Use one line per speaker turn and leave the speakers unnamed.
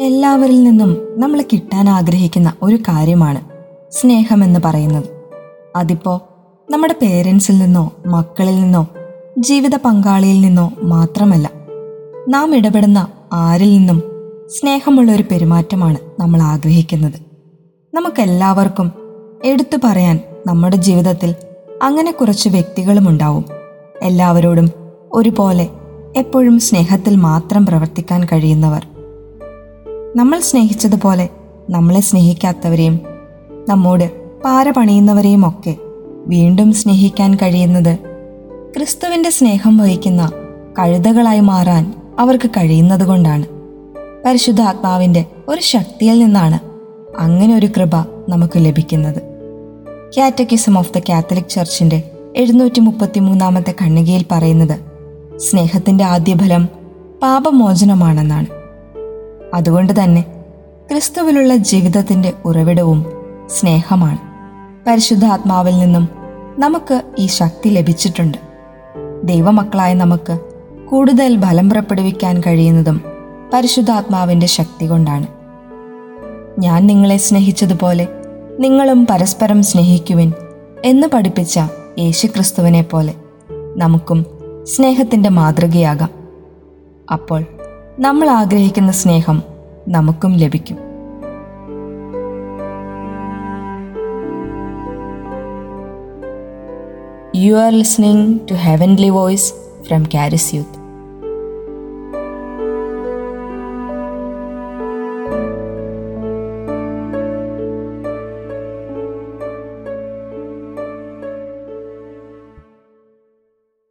എല്ലാവരിൽ നിന്നും നമ്മൾ കിട്ടാൻ ആഗ്രഹിക്കുന്ന ഒരു കാര്യമാണ് സ്നേഹമെന്ന് പറയുന്നത്. അതിപ്പോ നമ്മുടെ പേരൻസിൽ നിന്നോ മക്കളിൽ നിന്നോ ജീവിത പങ്കാളിയിൽ നിന്നോ മാത്രമല്ല നാം ഇടപെടുന്ന ആരിൽ നിന്നും സ്നേഹമുള്ള ഒരു പെരുമാറ്റമാണ് നമ്മൾ ആഗ്രഹിക്കുന്നത്. നമുക്കെല്ലാവർക്കും എടുത്തു പറയാൻ നമ്മുടെ ജീവിതത്തിൽ അങ്ങനെ കുറച്ച് വ്യക്തികളും ഉണ്ടാവും. എല്ലാവരോടും ഒരുപോലെ എപ്പോഴും സ്നേഹത്തിൽ മാത്രം പ്രവർത്തിക്കാൻ കഴിയുന്നവർ. നമ്മൾ സ്നേഹിച്ചതുപോലെ നമ്മളെ സ്നേഹിക്കാത്തവരെയും നമ്മോട് പാര പണിയുന്നവരെയും ഒക്കെ വീണ്ടും സ്നേഹിക്കാൻ കഴിയുന്നത് ക്രിസ്തുവിന്റെ സ്നേഹം വഹിക്കുന്ന കഴുതകളായി മാറാൻ അവർക്ക് കഴിയുന്നത് കൊണ്ടാണ്. പരിശുദ്ധ ആത്മാവിന്റെ ഒരു ശക്തിയിൽ നിന്നാണ് അങ്ങനെ ഒരു കൃപ നമുക്ക് ലഭിക്കുന്നത്. കാറ്റക്കിസം ഓഫ് ദ കാത്തലിക് ചർച്ചിന്റെ എഴുന്നൂറ്റി മുപ്പത്തി മൂന്നാമത്തെ ഖണ്ഡികയിൽ പറയുന്നത് സ്നേഹത്തിന്റെ ആദ്യഫലം പാപമോചനമാണെന്നാണ്. അതുകൊണ്ട് തന്നെ ക്രിസ്തുവിലുള്ള ജീവിതത്തിന്റെ ഉറവിടവും സ്നേഹമാണ്. പരിശുദ്ധാത്മാവിൽ നിന്നും നമുക്ക് ഈ ശക്തി ലഭിച്ചിട്ടുണ്ട്. ദൈവമക്കളായ നമുക്ക് കൂടുതൽ ഫലം പുറപ്പെടുവിക്കാൻ കഴിയുന്നതും പരിശുദ്ധാത്മാവിന്റെ ശക്തി കൊണ്ടാണ്. ഞാൻ നിങ്ങളെ സ്നേഹിച്ചതുപോലെ നിങ്ങളും പരസ്പരം സ്നേഹിക്കുവിൻ എന്ന് പഠിപ്പിച്ച യേശുക്രിസ്തുവിനെ പോലെ നമുക്കും സ്നേഹത്തിന്റെ മാതൃകയാകാം. അപ്പോൾ നമ്മൾ ആഗ്രഹിക്കുന്ന സ്നേഹം നമുക്കും ലഭിക്കും. You are listening to heavenly voice from Charis youth